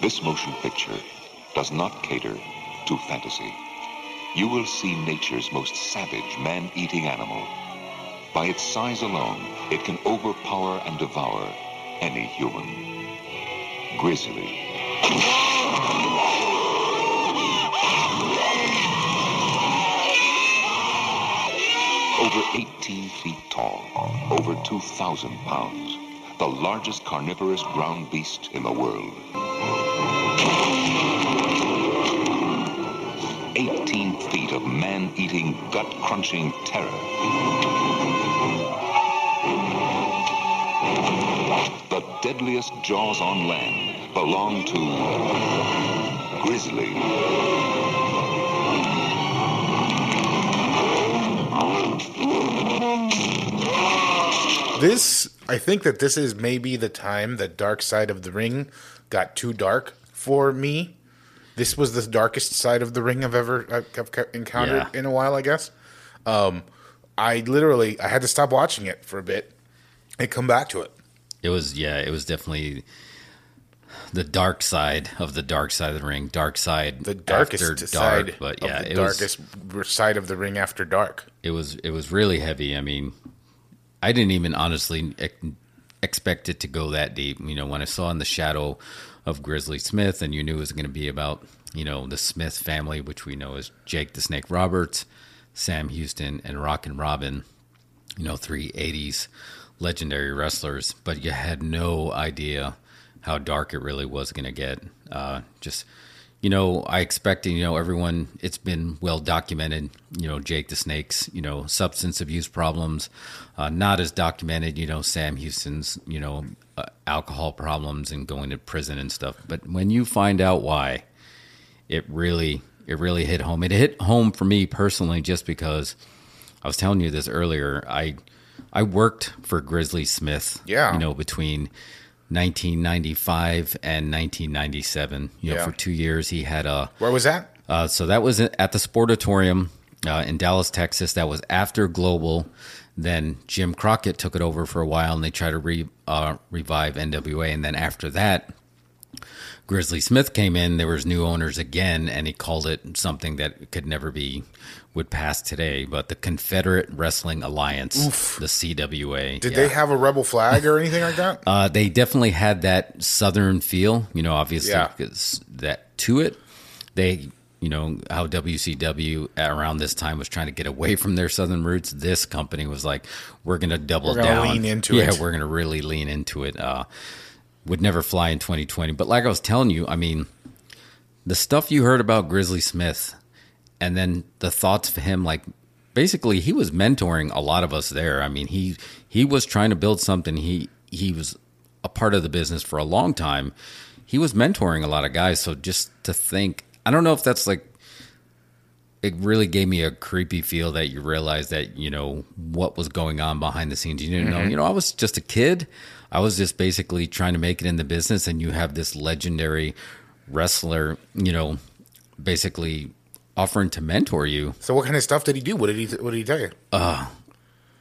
This motion picture does not cater to fantasy. You will see nature's most savage man-eating animal. By its size alone, it can overpower and devour any human. Grizzly. Over 18 feet tall, over 2,000 pounds, the largest carnivorous ground beast in the world. Man-eating, gut-crunching terror. The deadliest jaws on land belong to Grizzly. This, I think that this is maybe the time that Dark Side of the Ring got too dark for me. This was the darkest side of the ring I've ever I've encountered Yeah. in a while, I guess. Um, I literally I had to stop watching it for a bit and come back to it. It was yeah, it was definitely the dark side of the dark side of the ring. Dark side, The darkest after side dark, but of yeah, the it was side of the ring after dark. it was it was really heavy. I mean, I didn't even honestly ex- expect it to go that deep. You know, when I saw in the shadow of Grizzly Smith, and you knew it was going to be about you know the Smith family, which we know as Jake the Snake Roberts, Sam Houston, and Rockin' Robin. You know, three '80s legendary wrestlers, but you had no idea how dark it really was going to get. Uh, just you know, I expect, you know, everyone, it's been well documented, you know, Jake the Snake's, you know, substance abuse problems. Uh, not as documented, you know, Sam Houston's, you know, uh, alcohol problems and going to prison and stuff. But when you find out why, it really, it really hit home. It hit home for me personally just because I was telling you this earlier. I, I worked for Grizzly Smith, Yeah. you know, between 1995 and 1997. You know, Yeah. for two years he had a. Where was that? Uh, so that was at the Sportatorium uh, in Dallas, Texas. That was after Global. Then Jim Crockett took it over for a while, and they tried to re, uh, revive NWA. And then after that, Grizzly Smith came in. There was new owners again, and he called it something that could never be would pass today. But the Confederate Wrestling Alliance, the CWA. Did yeah. they have a rebel flag or anything like that? Uh, they definitely had that southern feel, you know, obviously Yeah. because that to it. They, you know, how WCW around this time was trying to get away from their southern roots. This company was like, we're going to double We're gonna down, lean into yeah, it. we're going to really lean into it. Uh, would never fly in 2020. But like I was telling you, I mean, the stuff you heard about Grizzly Smith, and then the thoughts of him, like basically he was mentoring a lot of us there. I mean, he he was trying to build something. He he was a part of the business for a long time. He was mentoring a lot of guys. So just to think, I don't know if that's like it really gave me a creepy feel that you realized that you know what was going on behind the scenes. You didn't know. Mm-hmm. You know, I was just a kid. I was just basically trying to make it in the business, and you have this legendary wrestler. You know, basically offering to mentor you. So what kind of stuff did he do? What did he What did he tell you?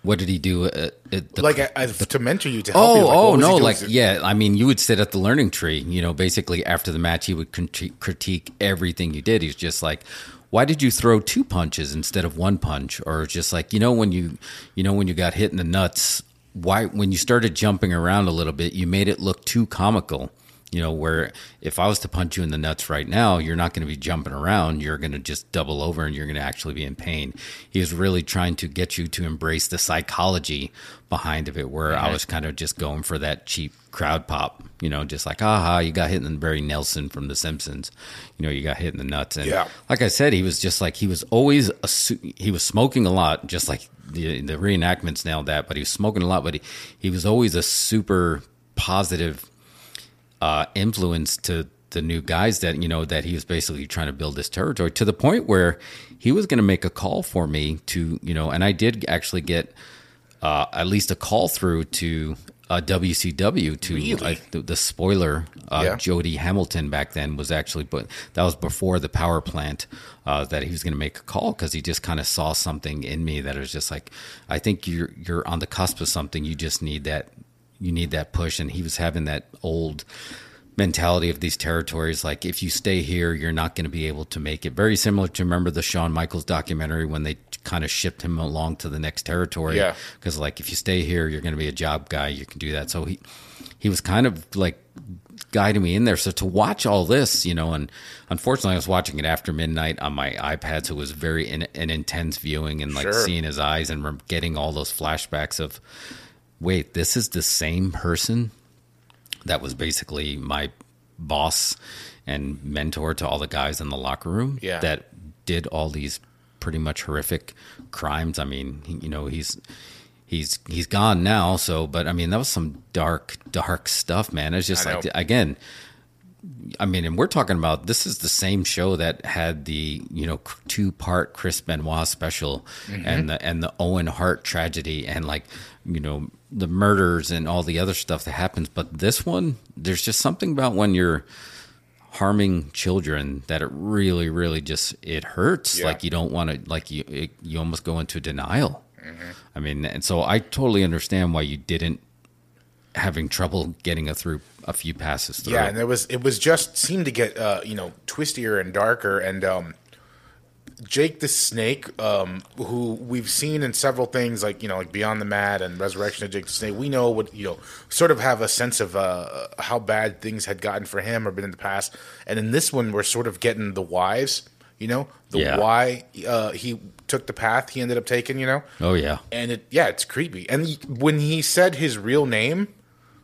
What did he do? At, at the, like uh, uh, to mentor you to help Oh, you? Like, oh he no! Like, yeah. I mean, you would sit at the learning tree. You know, basically after the match, he would critique, critique everything you did. He's just like, "Why did you throw two punches instead of one punch?" Or just like, you know, when you, you know, when you got hit in the nuts, why when you started jumping around a little bit, you made it look too comical. You know, where if I was to punch you in the nuts right now, you're not going to be jumping around. You're going to just double over and you're going to actually be in pain. He was really trying to get you to embrace the psychology behind of it, where I was kind of just going for that cheap crowd pop. You know, just like, aha, you got hit in the Barry Nelson from The Simpsons. You know, you got hit in the nuts. And Yeah. like I said, he was just like, he was always, a, su- he was smoking a lot, just like the, the reenactments nailed that, but he was smoking a lot, but he, he was always a super positive uh, influence to the new guys that you know that he was basically trying to build this territory to the point where he was going to make a call for me to you know and I did actually get uh, at least a call through to uh, WCW to Really? uh, the, the spoiler uh, Yeah. Jody Hamilton back then was actually but that was before the power plant uh, that he was going to make a call because he just kind of saw something in me that was just like I think you're you're on the cusp of something you just need that you need that push and he was having that old mentality of these territories. Like if you stay here, you're not going to be able to make it. Very similar to remember the Shawn Michaels documentary when they kind of shipped him along to the next territory. Yeah. Because like if you stay here, you're going to be a job guy. You can do that. So he he was kind of like guiding me in there. So to watch all this, you know, and unfortunately, I was watching it after midnight on my iPad, so it was very in, an intense viewing and like Sure. seeing his eyes and getting all those flashbacks of, wait, this is the same person that was basically my boss and mentor to all the guys in the locker room Yeah. that did all these pretty much horrific crimes. I mean, you know, he's he's he's gone now, so but I mean, that was some dark dark stuff, man. It's just I like know. again, I mean, and we're talking about this is the same show that had the you know two part Chris Benoit special Mm-hmm. and the and the Owen Hart tragedy and like you know the murders and all the other stuff that happens. But this one, there's just something about when you're harming children that it really really just it hurts. Yeah. Like you don't want to like you it, you almost go into denial. Mm-hmm. I mean, and so I totally understand why you didn't having trouble getting a through a few passes through. Yeah, and it was it was just seemed to get uh, you know twistier and darker. And um, Jake the Snake, um, who we've seen in several things like you know like Beyond the Mat and Resurrection of Jake the Snake, we know what you know sort of have a sense of uh, how bad things had gotten for him or been in the past. And in this one, we're sort of getting the whys. You know the Yeah. why uh, he took the path he ended up taking. You know, Oh yeah. and it yeah, it's creepy. And when he said his real name,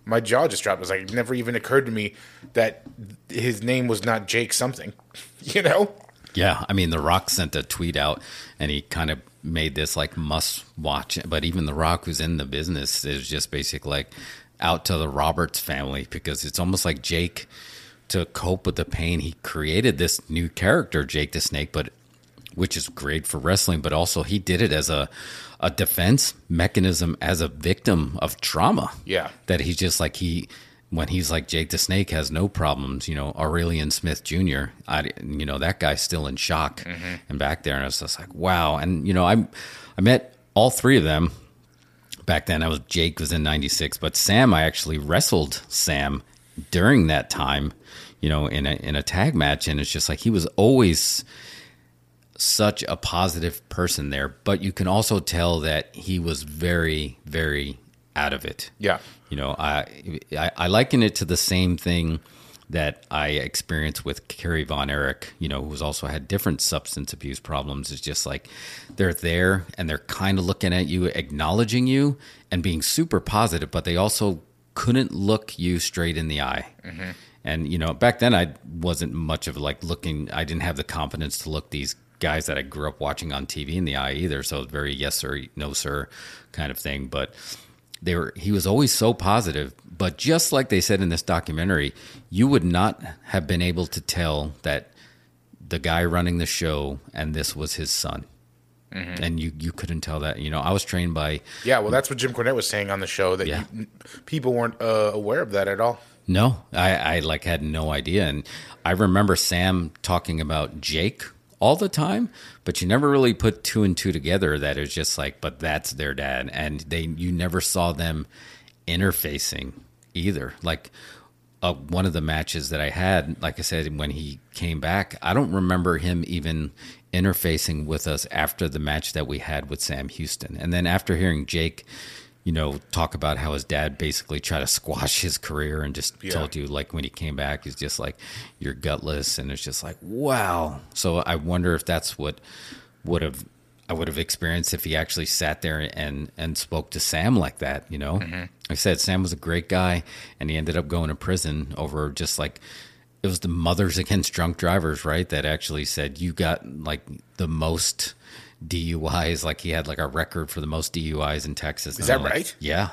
my jaw just dropped. It was like it never even occurred to me that his name was not Jake something. You know? Yeah, I mean, The Rock sent a tweet out, and he kind of made this like must watch. But even The Rock, who's in the business, is just basically like out to the Roberts family because it's almost like Jake to cope with the pain. He created this new character, Jake the Snake, but which is great for wrestling, but also he did it as a a defense mechanism as a victim of trauma. Yeah. that he's just like he when he's like Jake the Snake has no problems, you know, Aurelian Smith Jr. I, you know, that guy's still in shock mm-hmm. and back there, and I was just like, wow. And you know, I I met all three of them back then. I was Jake was in '96, but Sam, I actually wrestled Sam during that time, you know, in a in a tag match, and it's just like he was always such a positive person there, but you can also tell that he was very, very out of it. Yeah. You know, I, I I liken it to the same thing that I experienced with Kerry Von Erich, you know, who's also had different substance abuse problems. It's just like they're there and they're kind of looking at you, acknowledging you and being super positive, but they also couldn't look you straight in the eye. Mm-hmm. And, you know, back then I wasn't much of like looking, I didn't have the confidence to look these guys that I grew up watching on TV in the eye either. So it was very yes sir, no sir kind of thing. But they were he was always so positive but just like they said in this documentary you would not have been able to tell that the guy running the show and this was his son and you you couldn't tell that you know i was trained by Yeah, well that's what Jim Cornette was saying on the show that Yeah. you, people weren't uh, aware of that at all. No, I, I like had no idea, and I remember Sam talking about Jake all the time, but you never really put two and two together. That it was just like, but that's their dad, and they you never saw them interfacing either. Like uh, one of the matches that I had, like I said, when he came back, I don't remember him even interfacing with us after the match that we had with Sam Houston, and then after hearing Jake you know, talk about how his dad basically tried to squash his career and just Yeah. told you, like, when he came back, he's just like, you're gutless. And it's just like, wow. So I wonder if that's what would have. I would have experienced if he actually sat there and and spoke to Sam like that, you know. Mm-hmm. Like I said Sam was a great guy, and he ended up going to prison over just like it was the Mothers Against Drunk Drivers, right? That actually said you got like the most DUIs. Like he had like a record for the most DUIs in Texas. Is that like, right? Yeah.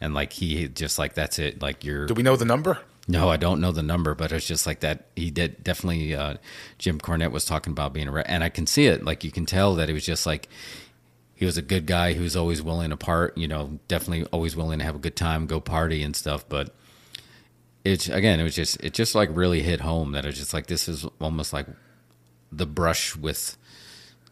And like he just like that's it. Like you're Do we know the number? no, I don't know the number, but it's just like that. He did definitely. Uh, Jim Cornette was talking about being a, re- and I can see it. Like you can tell that he was just like he was a good guy who's always willing to part. You know, definitely always willing to have a good time, go party and stuff. But it's again, it was just it just like really hit home that it's just like this is almost like the brush with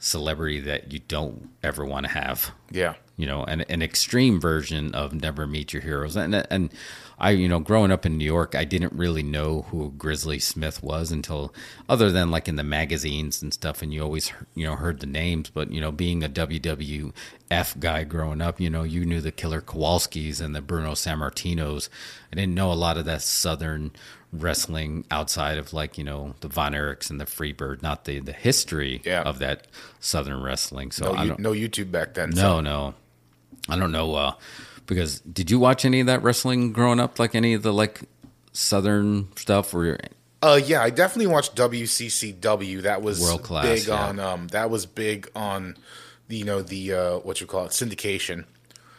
celebrity that you don't ever want to have. Yeah. you know, an, an extreme version of Never Meet Your Heroes. And and I, you know, growing up in New York, I didn't really know who Grizzly Smith was until, other than like in the magazines and stuff, and you always, you know, heard the names. But you know, being a WWF guy growing up, you know, you knew the Killer Kowalskis and the Bruno Sammartinos. I didn't know a lot of that Southern wrestling outside of like you know the Von Erichs and the Freebird, not the the history Yeah. of that Southern wrestling. So No, I you, don't, no YouTube back then. no, so- no. I don't know uh because did you watch any of that wrestling growing up like any of the like southern stuff or Uh, yeah, I definitely watched WCCW. That was World class, big yeah. on. Um, that was big on, you know, the uh, what you call it, syndication.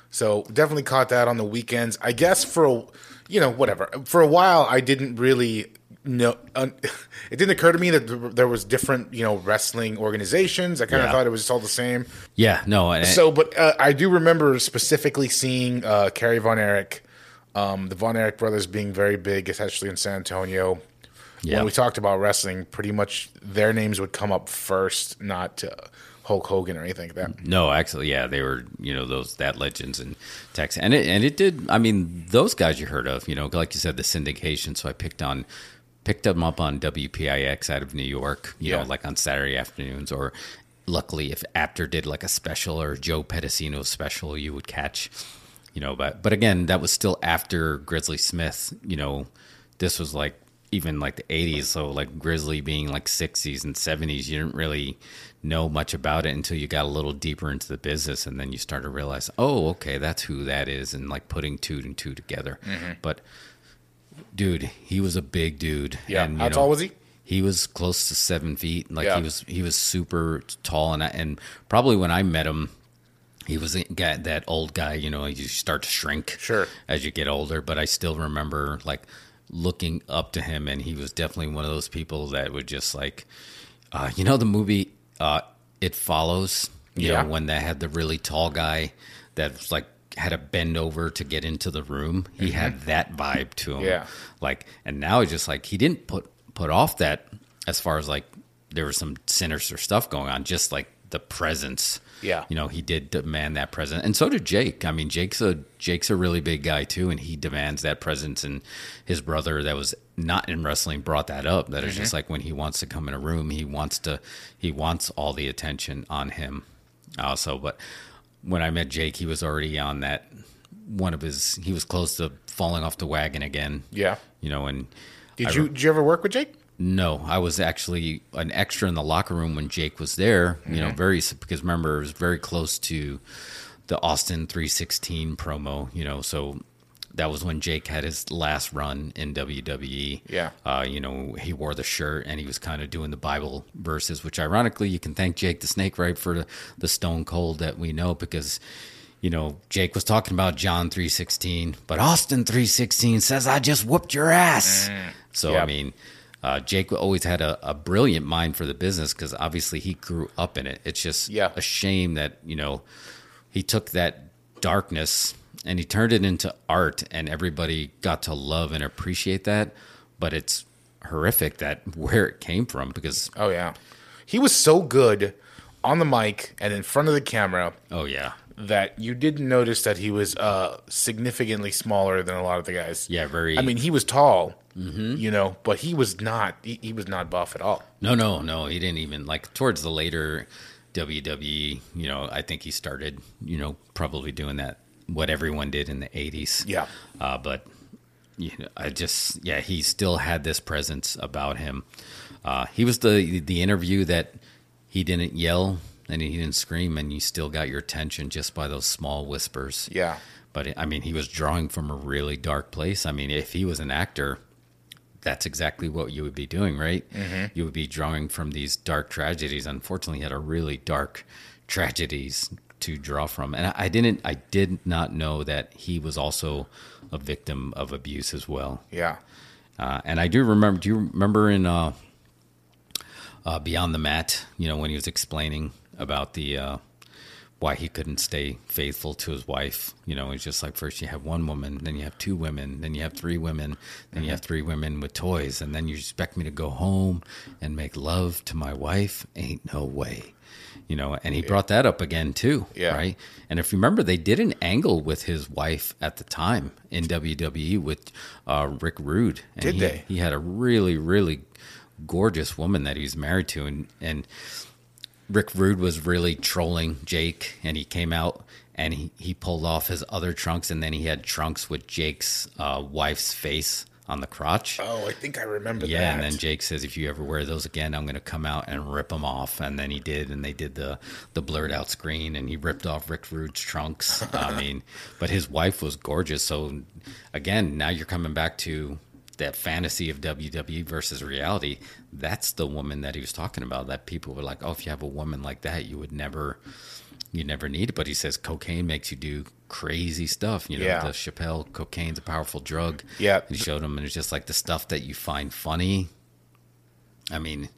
So definitely caught that on the weekends. I guess for a, you know whatever for a while I didn't really Un, it didn't occur to me that there- was different you know wrestling organizations. I kind of Yeah. thought it was just all the same. Yeah, no, So, but uh, I do remember specifically seeing uh, Kerry Von Erich, um, the Von Erich brothers being very big, especially in San Antonio. Yeah. When we talked about wrestling, pretty much their names would come up first, not uh, Hulk Hogan or anything like that. No, actually, yeah, they were you know those that legends in Texas, and it and it did. I mean, those guys you heard of, you know, like you said, the syndication. So I picked on picked them up on WPIX out of New York, you Yeah. know, like on Saturday afternoons, or luckily if Apter did like a special or Joe Pedicino special, you would catch, you know. But but again, that was still after Grizzly Smith. You know, this was like even like the 80s so like grizzly being like 60s and 70s you didn't really know much about it until you got a little deeper into the business and then you start to realize oh okay that's who that is and like putting two and two together Mm-hmm. but dude he was a big dude Yeah. and, How know, tall was he? he was close to seven feet like Yeah. he was he was super tall and I, and probably when i met him he was guy, that old guy, you know, you start to shrink Sure. as you get older. But I still remember like looking up to him, and he was definitely one of those people that would just like, uh, you know, the movie uh, It Follows. You Yeah. know, when they had the really tall guy that was like had to bend over to get into the room. He had that vibe to him. Mm-hmm. Yeah. Like, and now it's just like he didn't put put off that as far as like there was some sinister stuff going on. Just like the presence. Yeah. You know, he did demand that presence, and so did Jake. I mean, Jake's a Jake's a really big guy too, and he demands that presence. And his brother, that was not in wrestling, brought that up. That it's just like when he wants to come in a room, he wants to, he wants all the attention on him. Also, but when I met Jake, he was already on that one of his. He was close to falling off the wagon again. Yeah. You know, and Did I you did you ever work with Jake? no, I was actually an extra in the locker room when Jake was there. You know, mm-hmm. very because remember it was very close to the Austin 316 promo. You know, so that was when Jake had his last run in WWE. Yeah. uh, you know, he wore the shirt and he was kind of doing the Bible verses, which ironically you can thank Jake the Snake right for the, the Stone Cold that we know because. You know, Jake was talking about John three sixteen, but Austin three sixteen says, "I just whooped your ass." So Yeah. I mean, uh, Jake always had a, a brilliant mind for the business because obviously he grew up in it. It's just Yeah. a shame that you know he took that darkness and he turned it into art, and everybody got to love and appreciate that. But it's horrific that where it came from because Oh yeah. He was so good on the mic and in front of the camera oh yeah, that you didn't notice that he was uh, significantly smaller than a lot of the guys. yeah, very. I mean, he was tall, you know, but he was not. He, he was not buff at all. No, no, no. He didn't even like towards the later WWE. You know, I think he started. You know, probably doing that what everyone did in the '80s. Yeah. Uh, but you know, I just yeah, he still had this presence about him. Uh, he was the the interview that he didn't yell and he didn't scream, and you still got your attention just by those small whispers. Yeah. But I mean, he was drawing from a really dark place. I mean, if he was an actor, that's exactly what you would be doing, right? Mm-hmm. You would be drawing from these dark tragedies. Unfortunately, he had a really dark tragedies to draw from, and I, I didn't, I did not know that he was also a victim of abuse as well. Yeah. Uh, and I do remember. Do you remember in uh, uh, Beyond the Mat? You know when he was explaining about the uh, why he couldn't stay faithful to his wife. You know, it's just like first you have one woman, then you have two women, then you have three women, then you have three women with toys, and then you expect me to go home and make love to my wife? Ain't no way. You know, and he brought that up again too, Yeah. right? And if you remember, they did an angle with his wife at the time in WWE with uh, Rick Rude. And Did he, they? He had a really, really gorgeous woman that he was married to, and and Rick Rude was really trolling Jake, and he came out and he, he pulled off his other trunks, and then he had trunks with Jake's uh, wife's face on the crotch. Oh, I think I remember Yeah, that. and then Jake says, "If you ever wear those again, I'm going to come out and rip them off." And then he did, and they did the the blurred out screen, and he ripped off Rick Rude's trunks. I mean, but his wife was gorgeous. So again, now you're coming back to that fantasy of WWE versus reality. That's the woman that he was talking about. That people were like, "Oh, if you have a woman like that, you would never." You never need it, but he says cocaine makes you do crazy stuff. You know, Yeah. the Chappelle cocaine's a powerful drug. Yeah. he showed him, and it's just like the stuff that you find funny. I mean,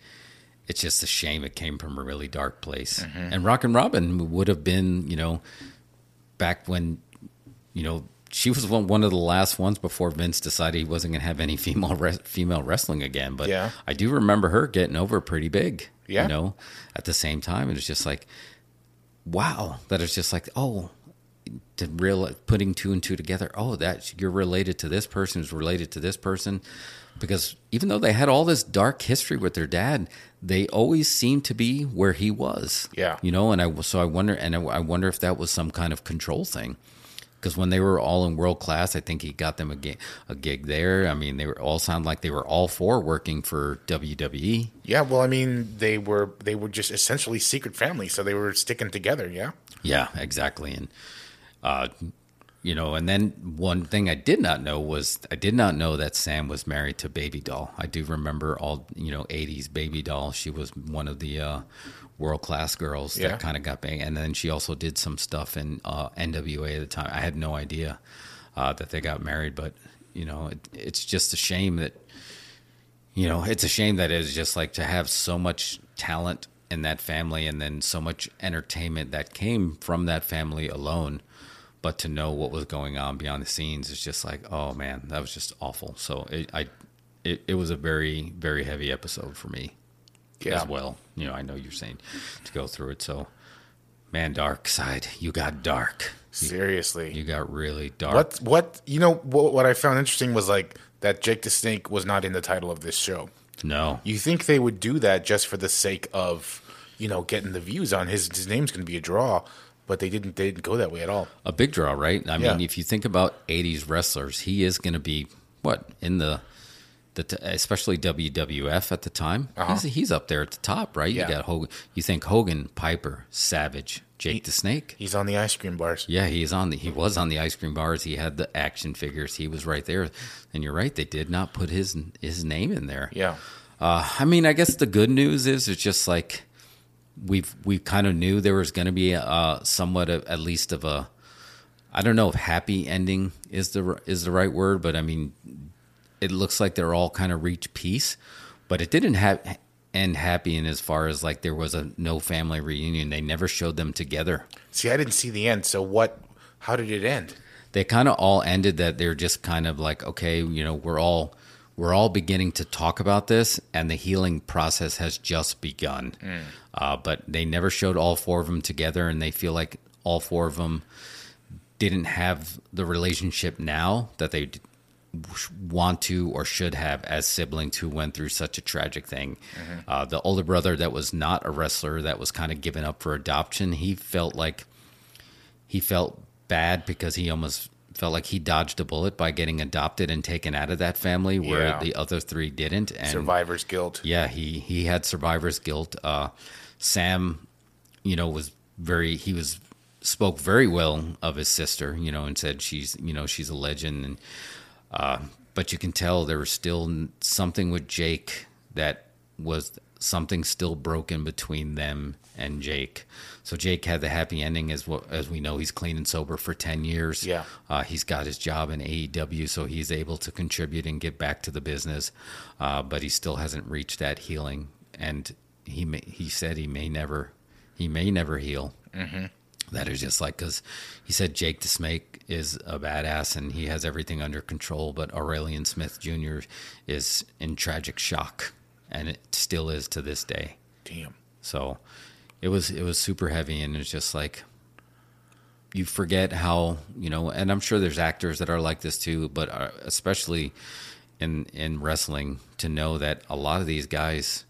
it's just a shame it came from a really dark place. Mm-hmm. And Rockin' Robin would have been, you know, back when, you know, she was one, of the last ones before Vince decided he wasn't going to have any female res- female wrestling again. But Yeah. I do remember her getting over pretty big. Yeah. You know, at the same time, it was just like, wow, that is just like, oh, to real putting two and two together. Oh, that you're related to this person who's related to this person, because even though they had all this dark history with their dad, they always seemed to be where he was. Yeah. you know, and I so I wonder, and I wonder if that was some kind of control thing. Because when they were all in world class, I think he got them a gig, a gig there. I mean, they were all sound like they were all four working for. WWE. yeah, well, I mean, they were they were just essentially secret family, so they were sticking together. Yeah. Yeah, exactly. And uh, you know, and then one thing I did not know was I did not know that Sam was married to Baby Doll. I do remember all you know '80s Baby Doll. She was one of the uh, world class girls Yeah. that kind of got banged, and then she also did some stuff in uh, NWA at the time. I had no idea uh, that they got married, but you know, it, it's just a shame that you know, it's a shame that it's just like to have so much talent in that family and then so much entertainment that came from that family alone. But to know what was going on behind the scenes is just like, oh man, that was just awful. So it, I, it, it was a very, very heavy episode for me Yeah. as well. You know, I know you're saying to go through it. So, man, dark side, you got dark. Seriously. You got really dark. What what you know what what I found interesting was like that Jake the Snake was not in the title of this show. No. You think they would do that just for the sake of you know getting the views on his his name's going to be a draw, but they didn't they didn't go that way at all. a big draw, right? I Yeah. mean, if you think about '80s wrestlers, he is going to be what in the the t- especially WWF at the time. He's, he's up there at the top, right? Uh-huh. Yeah. You got Hogan. You think Hogan, Piper, Savage, Jake the Snake. He's on the ice cream bars. Yeah, he's on the. He was on the ice cream bars. He had the action figures. He was right there. And you're right. They did not put his his name in there. Yeah. Uh, I mean, I guess the good news is it's just like we've we kind of knew there was going to be a, uh, somewhat of, at least of a I don't know if happy ending is the is the right word, but I mean it looks like they're all kind of reach peace, but it didn't have end happy in as far as like there was a no family reunion. They never showed them together. See, I didn't see the end. So what? How did it end? they kind of all ended that they're just kind of like okay you know we're all we're all beginning to talk about this and the healing process has just begun. Uh, but they never showed all four of them together and they feel like all four of them didn't have the relationship now that they want to or should have as siblings who went through such a tragic thing. Uh, the older brother that was not a wrestler that was kind of given up for adoption, he felt like he felt bad because he almost felt like he dodged a bullet by getting adopted and taken out of that family where Yeah. the other three didn't. And Survivor's guilt. yeah, he he had survivor's guilt. Uh, Sam, you know, was very he was spoke very well of his sister, you know, and said she's you know she's a legend. And uh, but you can tell there was still something with Jake that was something still broken between them and Jake. So Jake had the happy ending, as what as we know, he's clean and sober for ten years. Yeah. Uh, he's got his job in AEW, so he's able to contribute and get back to the business. Uh, but he still hasn't reached that healing, and he may, he said he may never he may never heal. Mm-hmm. that is just like because he said Jake the Snake is a badass and he has everything under control, but Aurelian Smith Jr. is in tragic shock, and it still is to this day. Damn. So it was it was super heavy, and it's just like you forget how you know. And I'm sure there's actors that are like this too, but uh, especially in in wrestling, to know that a lot of these guys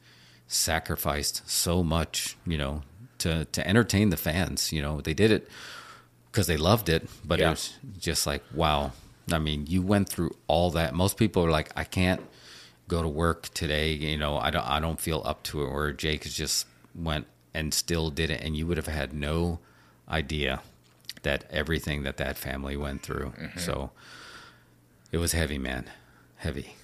sacrificed so much, you know, to to entertain the fans. You know, they did it because they loved it, but Yeah. it was just like wow. I mean, you went through all that. Most people are like, I can't go to work today. You know, I don't I don't feel up to it. Where Jake has just went and still did it, and you would have had no idea that everything that that family went through. Mm-hmm. So it was heavy, man, heavy.